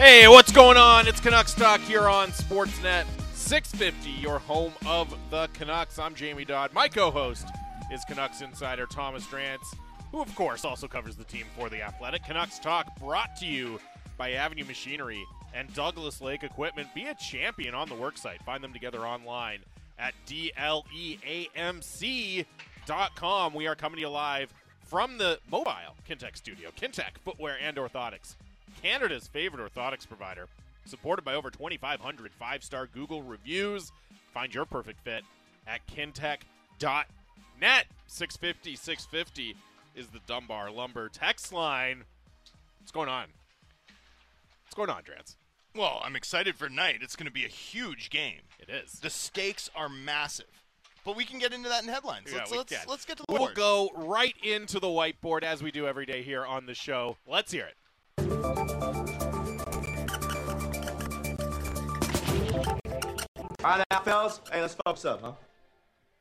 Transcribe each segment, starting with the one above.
Hey, what's going on? It's Canucks Talk here on Sportsnet 650, your home of the Canucks. I'm Jamie Dodd. My co host is Canucks insider Thomas Drance, who, of course, also covers the team for The Athletic. Canucks Talk brought to you by Avenue Machinery and Douglas Lake Equipment. Be a champion on the worksite. Find them together online at DLEAMC.com. We are coming to you live from the mobile Kintec studio. Kintec Footwear and Orthotics. Canada's favorite orthotics provider, supported by over 2,500 five star Google reviews. Find your perfect fit at kintec.net. 650 650 is the Dunbar Lumber text line. What's going on? What's going on, Drance? Well, I'm excited for tonight. It's going to be a huge game. It is. The stakes are massive. But we can get into that in headlines. Yeah, let's we let's, can. let's get to the We'll board. go right into the whiteboard as we do every day here on the show. Let's hear it. All right, now, fellas. Hey, let's focus up, huh?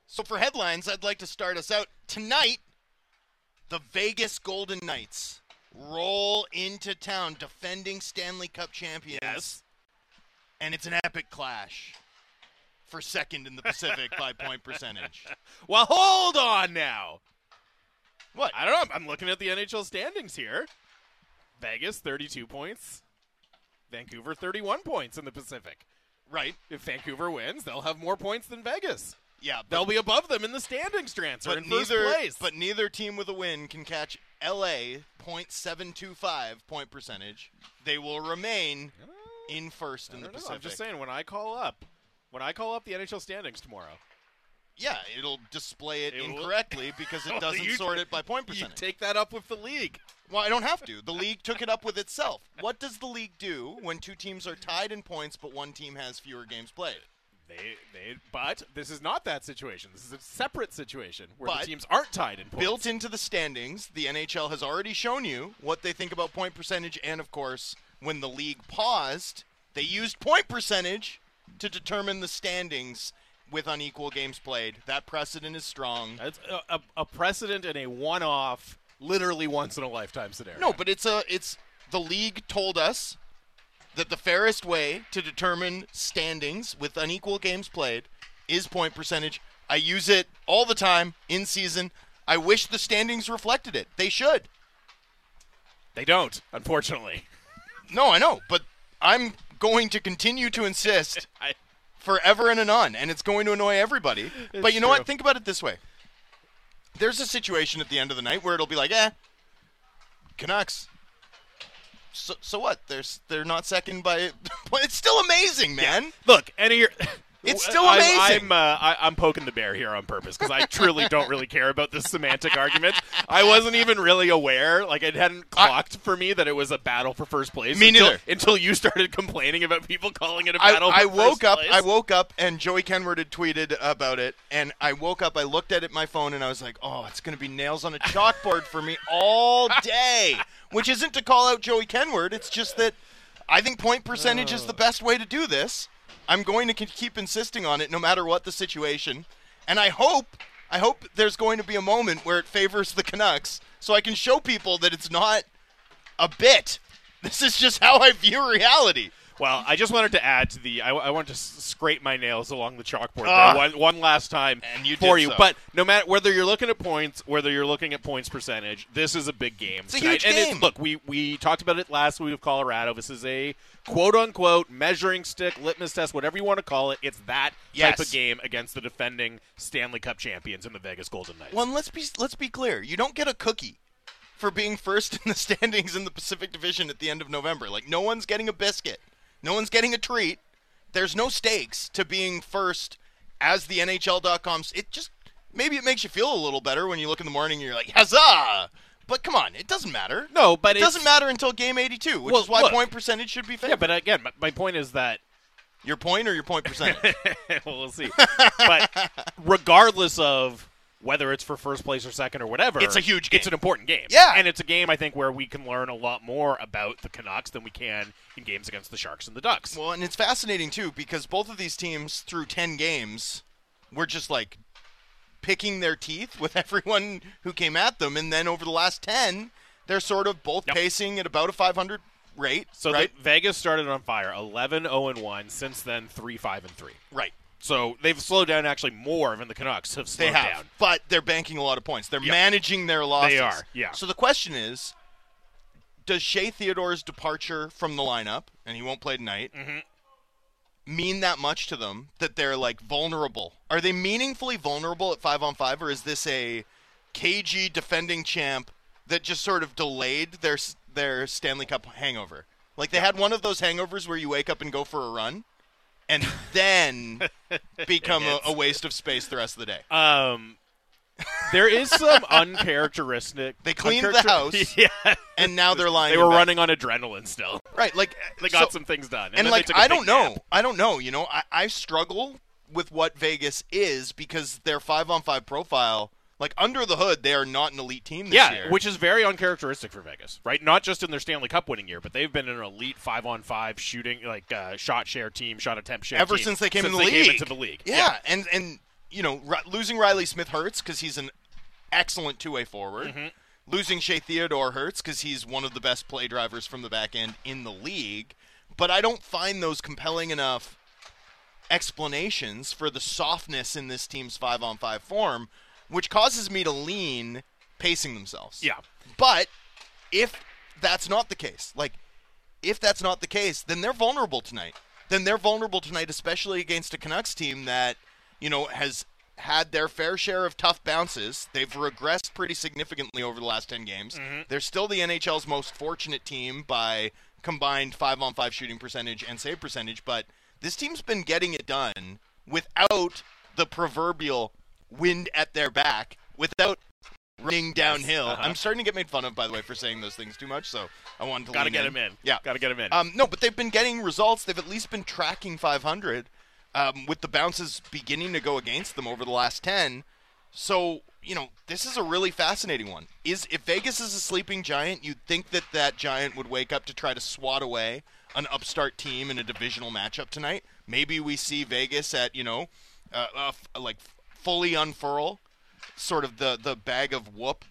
So for headlines, I'd like to start us out tonight. The Vegas Golden Knights roll into town, defending Stanley Cup champions. Yes. and it's an epic clash for second in the Pacific by point percentage. Well, hold on now. What? I don't know. I'm looking at the NHL standings here. Vegas 32 points. Vancouver 31 points in the Pacific. Right? If Vancouver wins, they'll have more points than Vegas. Yeah, They'll be above them in the standings, Drancer, but in first neither place. but neither team with a win can catch LA .725 point percentage. They will remain uh, in first in the know. Pacific. I'm just saying, when I call up, when I call up the NHL standings tomorrow, Yeah, it'll display it, It will- incorrectly because it doesn't you- sort it by point you percentage. take that up with the league. well, I don't have to. The league took it up with itself. What does the league do when two teams are tied in points but one team has fewer games played? They, they, but this is not that situation. This is a separate situation where But the teams aren't tied in points. Built into the standings, the NHL has already shown you what they think about point percentage, and of course, when the league paused, they used point percentage to determine the standings with unequal games played. That precedent is strong. That's a, a, a precedent and a one-off, literally once in a lifetime scenario. No, but it's a it's the league told us that the fairest way to determine standings with unequal games played is point percentage. I use it all the time in season. I wish the standings reflected it. They should. they don't, unfortunately. No, I know, but I'm going to continue to insist I, forever and anon, and it's going to annoy everybody. It's but you know true. what? Think about it this way. There's a situation at the end of the night where it'll be like, eh, Canucks. So, so what? They're they're not second by. it's still amazing, man. look, any. It's still I'm, amazing. I'm, uh, I, I'm poking the bear here on purpose because I truly don't really care about this semantic argument. I wasn't even really aware, like it hadn't clocked for me that it was a battle for first place. Me until, neither. Until you started complaining about people calling it a battle. I for woke first up. place. I woke up, and Joey Kenward had tweeted about it. And I woke up. I looked at it my phone, and I was like, "Oh, it's going to be nails on a chalkboard for me all day." Which isn't to call out Joey Kenward. It's just that I think point percentage is the best way to do this. I'm going to keep insisting on it, no matter what the situation. And I hope, I hope there's going to be a moment where it favors the Canucks, so I can show people that it's not a bit. This is just how I view reality. Well, I just wanted to add to the. I, I want to scrape my nails along the chalkboard Ah. one, one last time And you for you. so. But no matter whether you're looking at points, whether you're looking at points percentage, this is a big game. It's a huge and game. It's, look, we we talked about it last week with Colorado. This is a quote unquote measuring stick, litmus test, whatever you want to call it. It's that type of game against the defending Stanley Cup champions in the Vegas Golden Knights. Well, and let's be let's be clear. You don't get a cookie for being first in the standings in the Pacific Division at the end of November. Like no one's getting a biscuit. No one's getting a treat. There's no stakes to being first as the NHL.com. It just maybe it makes you feel a little better when you look in the morning and you're like, "Huzzah!" But come on, it doesn't matter. no, but it doesn't matter until game 82, which Well, is why look. point percentage should be favored. Yeah, but again, my, my point is that your point or your point percentage. well, we'll see. but regardless of whether it's for first place or second or whatever, It's a huge It's an important game. Yeah. and it's a game I think where we can learn a lot more about the Canucks than we can in games against the Sharks and the Ducks. Well, and it's fascinating too because both of these teams through 10 games were just like picking their teeth with everyone who came at them and then over the last 10 they're sort of both Yep. pacing at about a 500 rate. So right, the, Vegas started on fire, 11 0 and 1. Since then, 3 5 and 3. right. So they've slowed down actually more than the Canucks have slowed They have, down. but they're banking a lot of points. They're Yep. managing their losses. They are, yeah. So the question is, does Shea Theodore's departure from the lineup, and he won't play tonight, Mm-hmm. mean that much to them that they're like vulnerable? Are they meaningfully vulnerable at five on five, or is this a KG defending champ that just sort of delayed their their Stanley Cup hangover? Like they had one of those hangovers where you wake up and go for a run, and then become a, a waste of space the rest of the day. Um, there is some uncharacteristic. They cleaned the house. Yeah, and now they're lying. they were running on adrenaline still. right. Like They got so- some things done, and, and like they took a I don't know, nap. I don't know. You know, I, I struggle with what Vegas is because their five on five profile, like under the hood, they are not an elite team this Yeah, year. which is very uncharacteristic for Vegas, right? Not just in their Stanley Cup winning year, but they've been an elite five on five shooting, like uh, shot share team, shot attempt share ever since they came in the they league. Came into the league, Yeah, and and you know, Ri- losing Reilly Smith hurts because he's an excellent two way forward. Mm-hmm. Losing Shea Theodore hurts because he's one of the best play drivers from the back end in the league. But I don't find those compelling enough explanations for the softness in this team's five on five form, which causes me to lean pacing themselves. Yeah. But if that's not the case, like if that's not the case, then they're vulnerable tonight. Then they're vulnerable tonight, especially against a Canucks team that, you know, has had their fair share of tough bounces. They've regressed pretty significantly over the last 10 games. Mm-hmm. They're still the NHL's most fortunate team by combined 5 on 5 shooting percentage and save percentage, but this team's been getting it done without the proverbial wind at their back, without running downhill. uh-huh. I'm starting to get made fun of, by the way, for saying those things too much, so I wanted to Got to lean get in. him in. Yeah. got to get him in. Um, no, but they've been getting results. They've at least been tracking 500 um, with the bounces beginning to go against them over the last 10. So, you know, this is a really fascinating one. Is if Vegas is a sleeping giant, you'd think that that giant would wake up to try to swat away an upstart team in a divisional matchup tonight. Maybe we see Vegas at, you know, uh, uh, like fully unfurl sort of the the bag of whoop.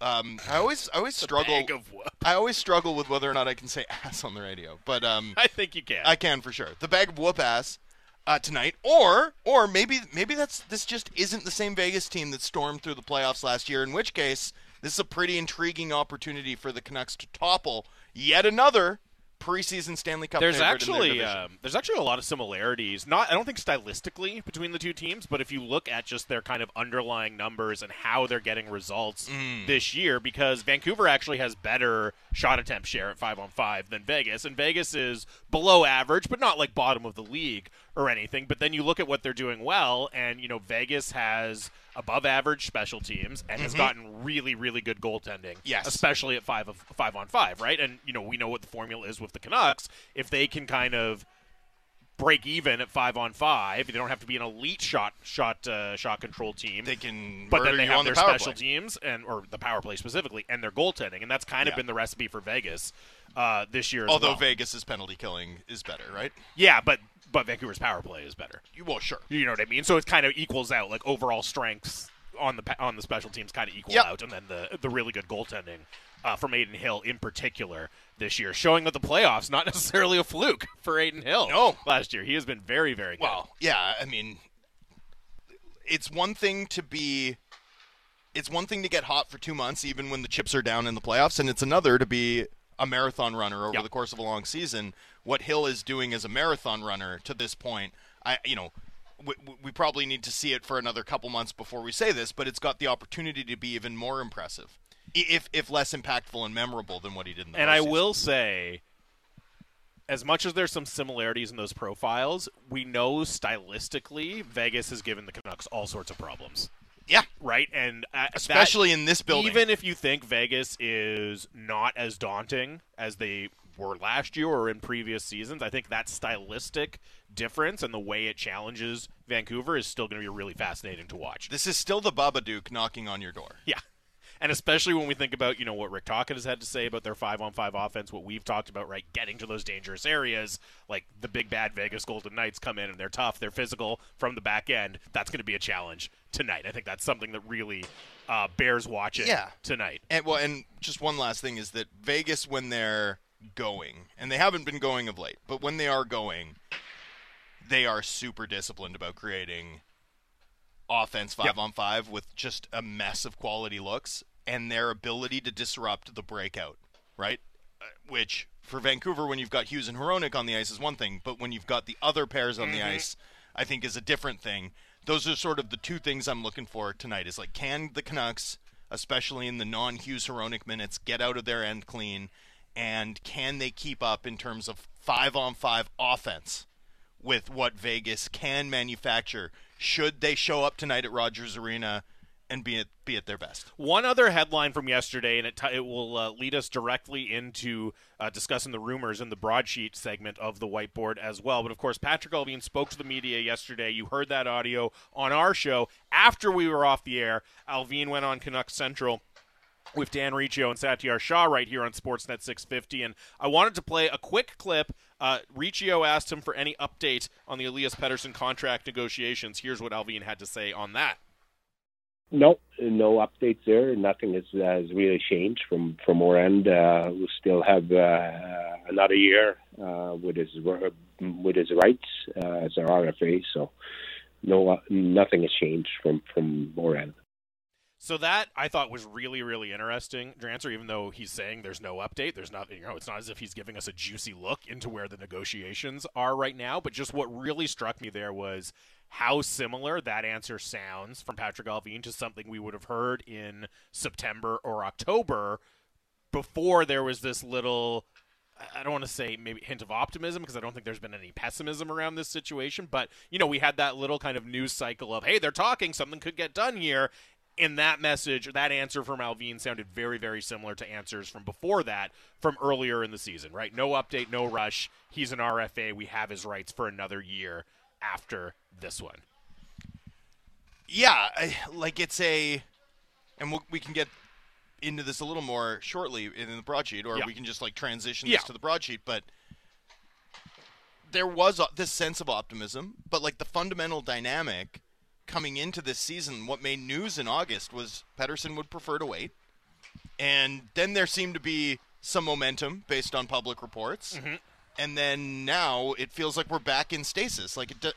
Um, I always I always struggle Bag of whoop. I always struggle with whether or not I can say ass on the radio, but um, I think you can. I can for sure. The bag of whoop ass uh, tonight, or or maybe maybe that's this just isn't the same Vegas team that stormed through the playoffs last year. In which case, this is a pretty intriguing opportunity for the Canucks to topple yet another preseason Stanley Cup. There's favorite in their actually um, there's actually a lot of similarities. Not I don't think stylistically between the two teams, but if you look at just their kind of underlying numbers and how they're getting results Mm. this year, because Vancouver actually has better shot attempt share at five on five than Vegas, and Vegas is below average, but not like bottom of the league or anything. But then you look at what they're doing well, and you know Vegas has above average special teams and has gotten really really good goaltending. Mm-hmm. Yes. especially at five of five on five, right? And you know we know what the formula is with the Canucks. If they can kind of break even at five on five, they don't have to be an elite shot shot uh, shot control team. they can but then they have their the special play. teams and or the power play specifically and their goaltending, and that's kind of been the recipe for Vegas uh, this year. Although well. Vegas's penalty killing is better, right? yeah, but but Vancouver's power play is better. You- Well, sure. You know what I mean? So it kind of equals out. Like overall strengths on the on the special teams kind of equal Yep. out, and then the the really good goaltending uh, from Adin Hill in particular this year, showing that the playoffs not necessarily a fluke for Adin Hill. No. last year he has been very very good. Well, yeah, I mean, it's one thing to be, it's one thing to get hot for two months, even when the chips are down in the playoffs, and it's another to be a marathon runner over Yep. the course of a long season. What Hill is doing as a marathon runner to this point, I, you know. We, we probably need to see it for another couple months before we say this, but it's got the opportunity to be even more impressive, if if less impactful and memorable than what he did in the and I postseason. will say, as much as there's some similarities in those profiles, we know stylistically Vegas has given the Canucks all sorts of problems. Yeah, Right, and uh, that- especially in this building. Even if you think Vegas is not as daunting as they were last year or in previous seasons, I think that stylistic difference and the way it challenges Vancouver is still going to be really fascinating to watch. this is still the Babadook knocking on your door. Yeah. And especially when we think about, you know, what Rick Tocchet has had to say about their five on five offense, what we've talked about, right? Getting to those dangerous areas, like the big bad Vegas Golden Knights come in and they're tough, they're physical from the back end. That's going to be a challenge tonight. I think that's something that really uh, bears watching Yeah. tonight. And well, and just one last thing is that Vegas, when they're going, and they haven't been going of late, but when they are going, they are super disciplined about creating offense five Yep. on five with just a mess of quality looks and their ability to disrupt the breakout, right? Uh, Which for Vancouver, when you've got Hughes and Hronek on the ice, is one thing, but when you've got the other pairs on the ice, I think is a different thing. Those are sort of the two things I'm looking for tonight. Is like, can the Canucks, especially in the non-Hughes Hronek minutes, get out of their end clean, and can they keep up in terms of five on five offense? with what Vegas can manufacture should they show up tonight at Rogers Arena and be at be at their best. One other headline from yesterday, and it, t- it will uh, lead us directly into uh, discussing the rumors in the broadsheet segment of the whiteboard as well. But of course, Patrik Allvin spoke to the media yesterday. You heard that audio on our show after we were off the air. Alvine went on Canucks Central with Dan Riccio and Satiar Shah right here on Sportsnet 650. And I wanted to play a quick clip. Uh, Riccio asked him for any update on the Elias Pettersson contract negotiations. Here's what Allvin had to say on that. No, no updates there. Nothing has, has really changed from from our end. Uh, we still have uh, another year uh, with his with his rights uh, as our RFA. So no, nothing has changed from from our end. So that I thought was really, really interesting, Drancer. Even though he's saying there's no update, there's not, you know, it's not as if he's giving us a juicy look into where the negotiations are right now. But just what really struck me there was how similar that answer sounds from Patrik Allvin to something we would have heard in September or October before there was this little I don't want to say maybe hint of optimism because I don't think there's been any pessimism around this situation, but you know, we had that little kind of news cycle of hey, they're talking, something could get done here. And that message, that answer from Allvin sounded very, very similar to answers from before that, from earlier in the season, right? No update, no rush. He's an RFA. We have his rights for another year after this one. Yeah, I, like it's a, and we'll, we can get into this a little more shortly in the broadsheet, or Yeah. we can just like transition Yeah. this to the broadsheet. But there was a, this sense of optimism, but like the fundamental dynamic coming into this season, what made news in August was Pettersson would prefer to wait, and then there seemed to be some momentum based on public reports, mm-hmm. and then now it feels like we're back in stasis. Like it do-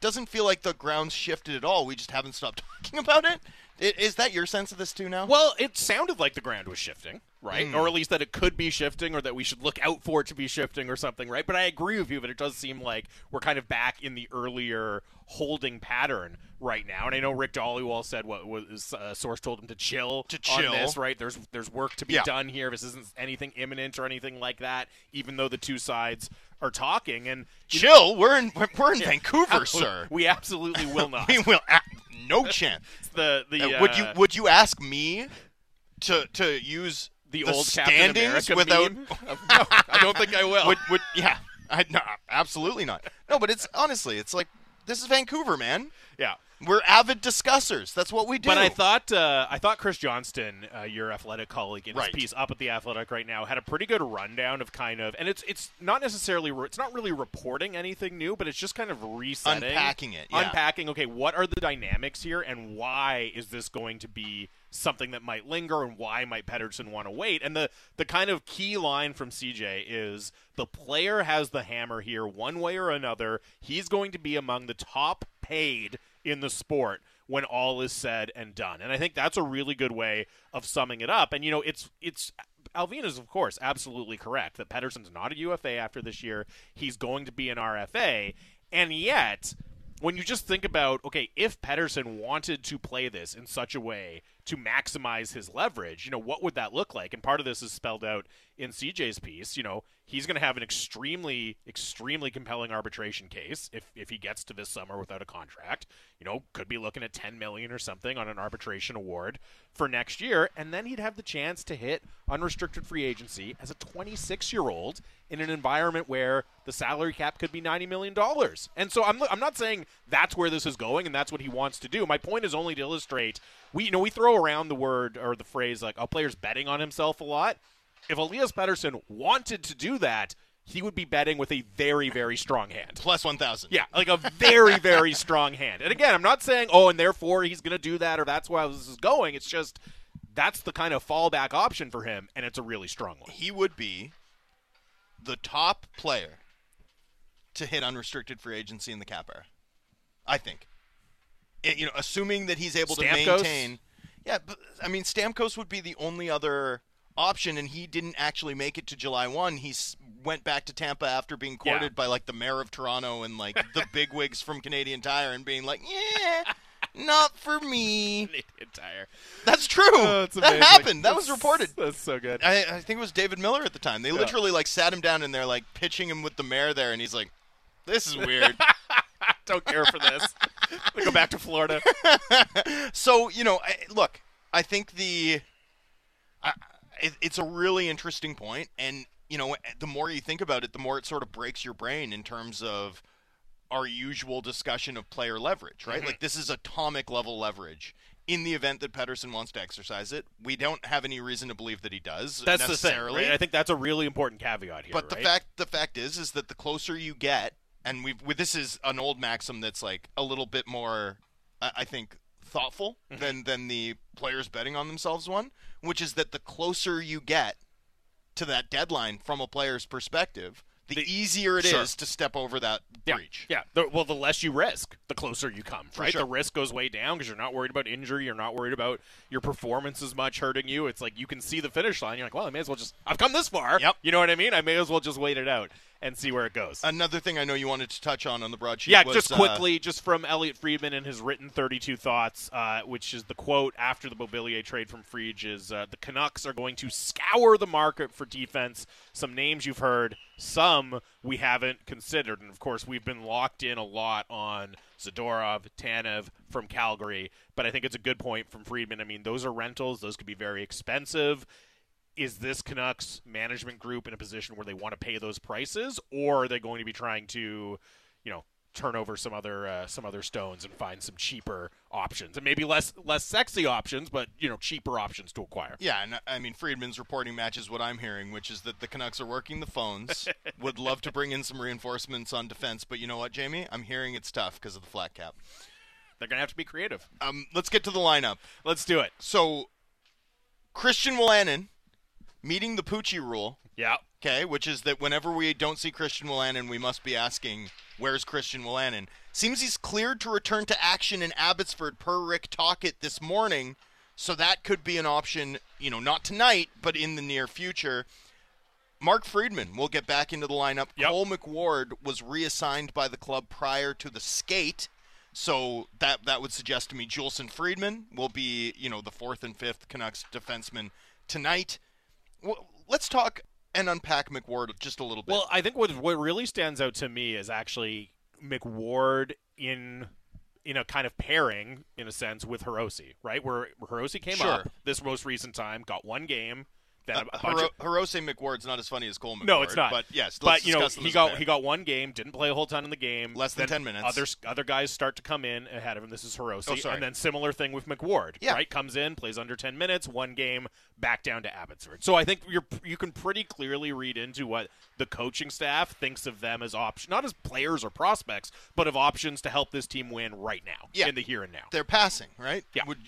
doesn't feel like the ground's shifted at all. We just haven't stopped talking about it. Is that your sense of this too now? Well, it sounded like the ground was shifting, right? Mm. Or at least that it could be shifting, or that we should look out for it to be shifting, or something, right? But I agree with you that it does seem like we're kind of back in the earlier holding pattern right now. And I know Rick Dhaliwal said what was uh, source told him to chill, To on chill. this, right? There's there's work to be Yeah. done here. This isn't anything imminent or anything like that. Even though the two sides are talking, and you know, Chill. We're in we're in Vancouver, sir. we absolutely will not. We will. No chance. the the Uh, would you uh, would you ask me to to use the, old Captain standings without? no, I don't think I will. would, would yeah? I no, absolutely not. No, but it's honestly, it's like this is Vancouver, man. yeah. We're avid discussers. That's what we do. But I thought uh, I thought Chris Johnston, uh, your athletic colleague, in his Right. piece up at the Athletic right now, had a pretty good rundown of kind of, and it's it's not necessarily re- it's not really reporting anything new, but it's just kind of resetting, Unpacking it, yeah. unpacking. Okay, what are the dynamics here, and why is this going to be something that might linger, and why might Pettersson want to wait? And the the kind of key line from CJ is the player has the hammer here, one way or another. He's going to be among the top paid in the sport when all is said and done. And I think that's a really good way of summing it up. And you know, it's it's Allvin is of course absolutely correct that Pettersson's not a UFA after this year. He's going to be an RFA, and yet when you just think about okay, if Pettersson wanted to play this in such a way to maximize his leverage, you know, what would that look like? And part of this is spelled out in CJ's piece. You know, he's going to have an extremely, extremely compelling arbitration case if if he gets to this summer without a contract. You know, could be looking at 10 million or something on an arbitration award for next year, and then he'd have the chance to hit unrestricted free agency as a 26 year old in an environment where the salary cap could be 90 million dollars. And so I'm I'm not saying that's where this is going and that's what he wants to do. My point is only to illustrate we you know we throw around the word or the phrase like a player's betting on himself a lot. If Elias Pettersson wanted to do that, he would be betting with a very very strong hand. plus one thousand. Yeah, like a very, very strong hand. And again, I'm not saying, oh, and therefore he's going to do that or that's why this is going. It's just that's the kind of fallback option for him, and it's a really strong one. he would be the top player to hit unrestricted free agency in the cap era. I think. It- you know, assuming that he's able Stamkos? to maintain. Yeah, but I mean, Stamkos would be the only other option, and he didn't actually make it to July one. He went back to Tampa after being Yeah. courted by like the mayor of Toronto and like the bigwigs from Canadian Tire, and being like, "Yeah, not for me." Canadian Tire. That's true. Oh, that happened. That was reported. That's so good. I, I think it was David Miller at the time. They literally like sat him down and they're like pitching him with the mayor there, and he's like, "This is weird." Don't care for this. We go back to Florida. so you know, I, look, I think the I, it, it's a really interesting point, and you know, the more you think about it, the more it sort of breaks your brain in terms of our usual discussion of player leverage, right? Mm-hmm. Like this is atomic level leverage. In the event that Pettersson wants to exercise it, we don't have any reason to believe that he does. That's the thing. necessarily. Right? I think that's a really important caveat here. But the fact the fact is is that the closer you get, and we've with this is an old maxim that's like a little bit more, I I think, thoughtful Mm-hmm. than than the players betting on themselves one, which is that the closer you get to that deadline from a player's perspective, the, The- easier it is Sure. to step over that yeah, breach. Yeah. The, well, the less you risk, the closer you come. right. sure. The risk goes way down because you're not worried about injury. You're not worried about your performance as much hurting you. It's like you can see the finish line. You're like, well, I may as well just. I've come this far. Yep. You know what I mean? I may as well just wait it out and see where it goes. Another thing I know you wanted to touch on on the broadsheet. Yeah, was, just uh, quickly, just from Elliotte Friedman and his written 32 thoughts, uh, which is the quote after the Mobilier trade from Frege is uh, the Canucks are going to scour the market for defense. Some names you've heard, some we haven't considered, and of course we've been locked in a lot on Zadorov, Tanev from Calgary. But I think it's a good point from Friedman. I mean, those are rentals; those could be very expensive is this Canucks management group in a position where they want to pay those prices, or are they going to be trying to, you know, turn over some other uh, some other stones and find some cheaper options and maybe less less sexy options, but you know, cheaper options to acquire? Yeah, and I mean Friedman's reporting matches what I'm hearing, which is that the Canucks are working the phones, would love to bring in some reinforcements on defense, but you know what, Jamie? I'm hearing it's tough because of the flat cap. They're going to have to be creative. Um, let's get to the lineup. Let's do it. So, Christian Wolanin meeting the Poochie rule, Yeah. okay, which is that whenever we don't see Christian Wolanin, we must be asking, where's Christian Wolanin? Seems he's cleared to return to action in Abbotsford per Rick Tocchet this morning, so that could be an option, you know, not tonight, but in the near future. Mark Friedman will get back into the lineup. Yep. Cole McWard was reassigned by the club prior to the skate, so that that would suggest to me Juulsen Friedman will be, you know, the fourth and fifth Canucks defenseman tonight. Well, let's talk and unpack McWard just a little bit. Well, I think what what really stands out to me is actually McWard in in a kind of pairing, in a sense, with Hirose, right? Where Hirose came Sure. up this most recent time, got one game, then uh, a, a bunch Hiro- of, Hirose McWard's not as funny as Cole McWard. No, it's not. But yes, let's but you know he got he got one game, didn't play a whole ton in the game. Less than 10 minutes. Other other guys start to come in ahead of him. This is Hirose, Oh, sorry. and then similar thing with McWard. Yeah. right, comes in, plays under ten minutes, one game, back down to Abbotsford. So I think you're you can pretty clearly read into what the coaching staff thinks of them as options, not as players or prospects, but of options to help this team win right now, Yeah. in the here and now. They're passing, right? Yeah. Would,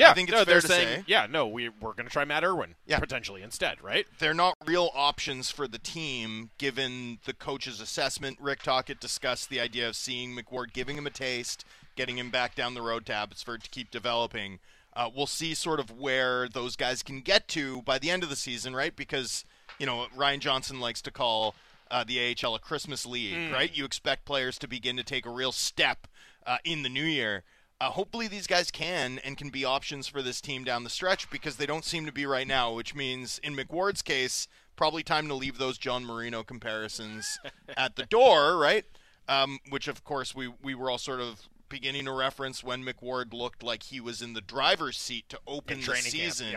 yeah, I think it's no, fair they're to saying, say yeah, no, we we're going to try Matt Irwin Yeah. potentially instead, right? they're not real options for the team given the coach's assessment. Rick Tocchet discussed the idea of seeing McWard, giving him a taste, getting him back down the road to Abbotsford to keep developing. Uh, we'll see sort of where those guys can get to by the end of the season, right? Because, you know, Ryan Johnson likes to call uh, the AHL a Christmas league, right? You expect players to begin to take a real step uh, in the new year. Uh, hopefully these guys can and can be options for this team down the stretch because they don't seem to be right now, which means in McWard's case, probably time to leave those John Marino comparisons at the door, right? Um, which of course we we were all sort of beginning to reference when McWard looked like he was in the driver's seat to open the camp, season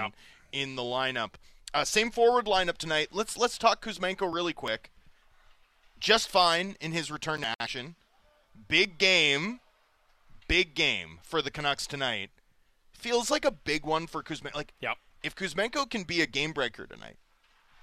in the lineup. Uh, same forward lineup tonight. Let's let's talk Kuzmenko really quick. Just fine in his return to action. Big game, big game for the Canucks tonight. Feels like a big one for Kuzmenko. Like Yep. if Kuzmenko can be a game breaker tonight,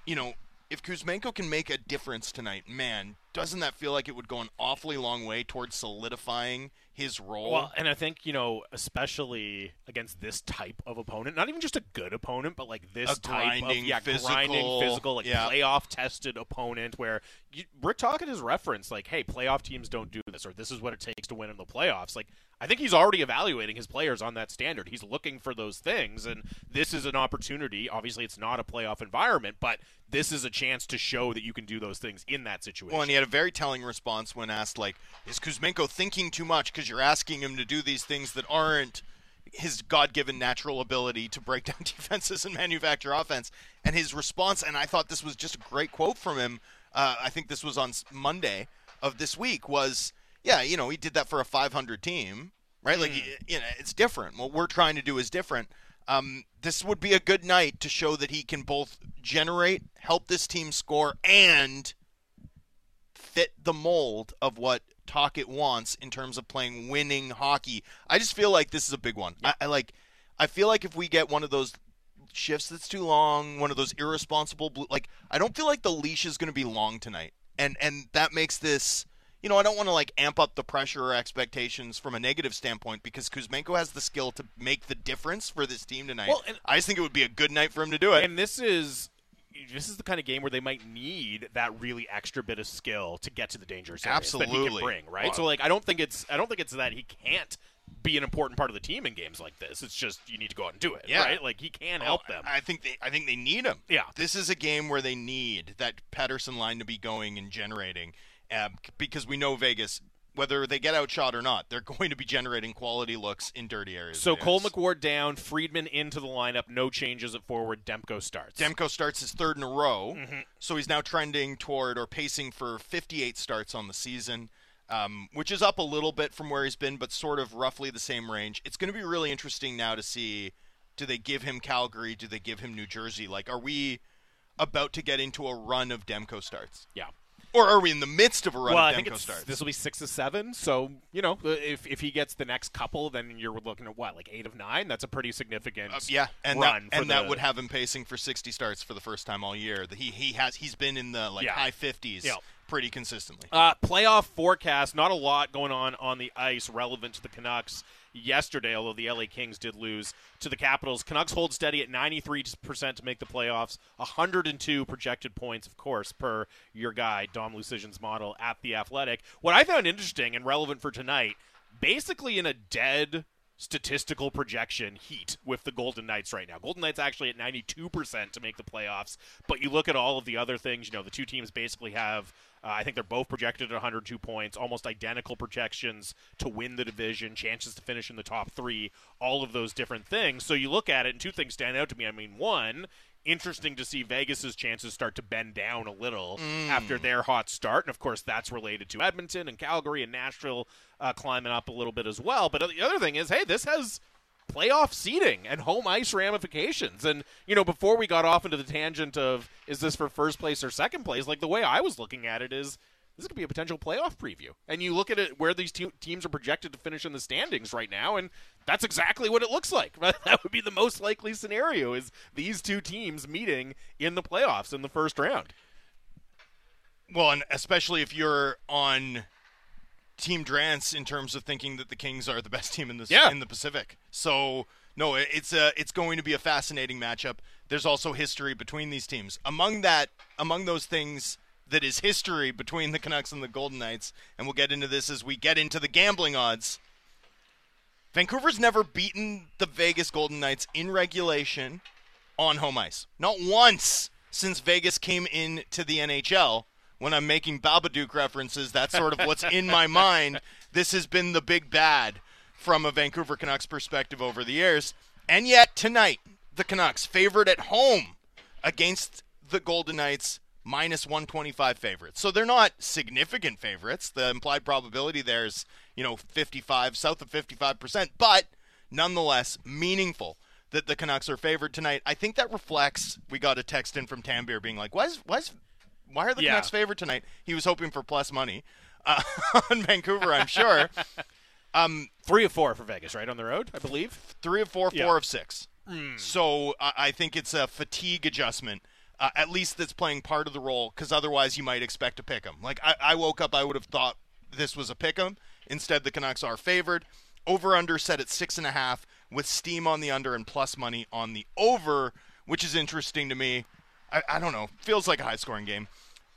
you know, if Kuzmenko can make a difference tonight, man, doesn't that feel like it would go an awfully long way towards solidifying his role? Well, and I think you know, especially against this type of opponent, not even just a good opponent, but like this A type of yeah, physical- grinding, physical, like yeah. playoff tested opponent, where you, Rick Tocchet has referenced like, hey, playoff teams don't do this, or this is what it takes to win in the playoffs. Like, I think he's already evaluating his players on that standard. He's looking for those things, and this is an opportunity. Obviously, it's not a playoff environment, but this is a chance to show that you can do those things in that situation. Well, and he had a very telling response when asked, like, is Kuzmenko thinking too much because you're asking him to do these things that aren't his God-given natural ability to break down defenses and manufacture offense? And his response, and I thought this was just a great quote from him. Uh, I think this was on Monday of this week. Was yeah, you know, he did that for a 500 team, right? Like, y- you know, it's different. What we're trying to do is different. Um, this would be a good night to show that he can both generate, help this team score, and fit the mold of what Tocchet wants in terms of playing winning hockey. I just feel like this is a big one. I, I like. I feel like if we get one of those shifts that's too long, one of those irresponsible, blue, like I don't feel like the leash is going to be long tonight, and and that makes this. You know, I don't want to like amp up the pressure or expectations from a negative standpoint because Kuzmenko has the skill to make the difference for this team tonight. Well, and- I just think it would be a good night for him to do it. And this is this is the kind of game where they might need that really extra bit of skill to get to the dangerous areas that he Absolutely. can bring, right? Well- so like I don't think it's I don't think it's that he can't be an important part of the team in games like this. It's just you need to go out and do it, Yeah. right? Like he can help Oh, them. I think they I think they need him. Yeah. This is a game where they need that Pettersson line to be going and generating uh, because we know Vegas whether they get outshot or not, they're going to be generating quality looks in dirty areas. so Cole. McWard down, Friedman into the lineup, no changes at forward. Demko starts. Demko starts his third in a row, Mm-hmm. so he's now trending toward or pacing for 58 starts on the season, um, which is up a little bit from where he's been, but sort of roughly the same range. It's going to be really interesting now to see do they give him Calgary? Do they give him New Jersey? Like, are we about to get into a run of Demko starts? yeah. Or are we in the midst of a run Well, I of think Demko it's, starts? this will be six of seven. So you know, if if he gets the next couple, then you're looking at what, like eight of nine. That's a pretty significant Uh, yeah, and run that, and that would have him pacing for 60 starts for the first time all year. The- He he has he's been in the like Yeah. high 50s Yeah. pretty consistently. Uh, playoff forecast. Not a lot going on on the ice relevant to the Canucks yesterday, although the LA Kings did lose to the Capitals. Canucks hold steady at 93% to make the playoffs. 102 projected points, of course, per your guy, Dom Luszczyszyn's model at The Athletic. What I found interesting and relevant for tonight, basically in a dead statistical projection heat with the Golden Knights right now. Golden Knights actually at 92% to make the playoffs, but you look at all of the other things, you know, the two teams basically have uh, I think they're both projected at 102 points, almost identical projections to win the division, chances to finish in the top 3, all of those different things. So you look at it and two things stand out to me. I mean, one, interesting to see Vegas's chances start to bend down a little after their hot start, and of course that's related to Edmonton and Calgary and Nashville uh, climbing up a little bit as well. But the other thing is, hey, this has playoff seeding and home ice ramifications. And you know, before we got off into the tangent of is this for first place or second place, like the way I was looking at it is. This could be a potential playoff preview, and you look at it where these te- teams are projected to finish in the standings right now, and that's exactly what it looks like. that would be the most likely scenario: is these two teams meeting in the playoffs in the first round. Well, and especially if you're on Team Drance in terms of thinking that the Kings are the best team in the Yeah. in the Pacific. So no, it's a it's going to be a fascinating matchup. There's also history between these teams. Among that, among those things that is history between the Canucks and the Golden Knights, and we'll get into this as we get into the gambling odds. Vancouver's never beaten the Vegas Golden Knights in regulation on home ice. Not once since Vegas came into the NHL. When I'm making Babadook references, that's sort of what's in my mind. This has been the big bad from a Vancouver Canucks perspective over the years. And yet, tonight, the Canucks favored at home against the Golden Knights, minus 125 favorites. So they're not significant favorites. The implied probability there is, you know, 55, south of 55%, but nonetheless meaningful that the Canucks are favored tonight. I think that reflects. We got a text in from Tambier being like, "Why is why is why are the Yeah. Canucks favored tonight?" He was hoping for plus money uh, on Vancouver, I'm sure. Three of four for Vegas, right on the road, I believe. Three of four, four Yeah. of six. So I I think it's a fatigue adjustment uh, at least that's playing part of the role, because otherwise you might expect to pick 'em. Like I, I woke up, I would have thought this was a pick 'em. Instead, the Canucks are favored. Over under set at six and a half, with steam on the under and plus money on the over, which is interesting to me. I, I don't know, feels like a high scoring game.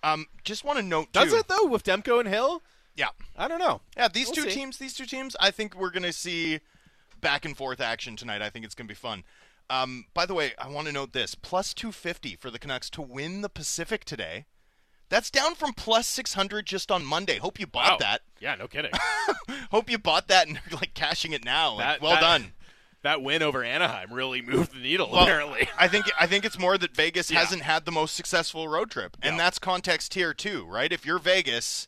Um, just want to note Does too, it though with Demko and Hill? Yeah, I don't know. yeah. These We'll two see. teams, these two teams, I think we're gonna see back and forth action tonight. I think it's gonna be fun. Um, by the way, I want to note this: plus two fifty for the Canucks to win the Pacific today. That's down from plus six hundred just on Monday. Hope you bought Wow. that. Yeah, no kidding. Hope you bought that and like cashing it now. Like, well that- done. That win over Anaheim really moved the needle. Well, apparently, I think I think it's more that Vegas Yeah. hasn't had the most successful road trip, and Yeah. that's context here too, right? If you're Vegas,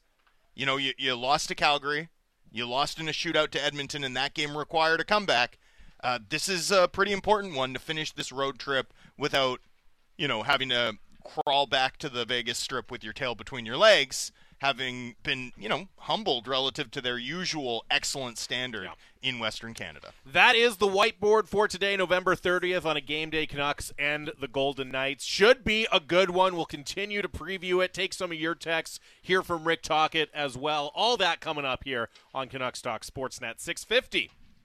you know you, you lost to Calgary, you lost in a shootout to Edmonton, and that game required a comeback. Uh, this is a pretty important one to finish this road trip without, you know, having to crawl back to the Vegas Strip with your tail between your legs, having been, you know, humbled relative to their usual excellent standard in Western Canada. that is the whiteboard for today, November 30th, on a game day. Canucks and the Golden Knights should be a good one. We'll continue to preview it, take some of your texts, hear from Rick Tocchet as well. All that coming up here on Canucks Talk Sportsnet 650.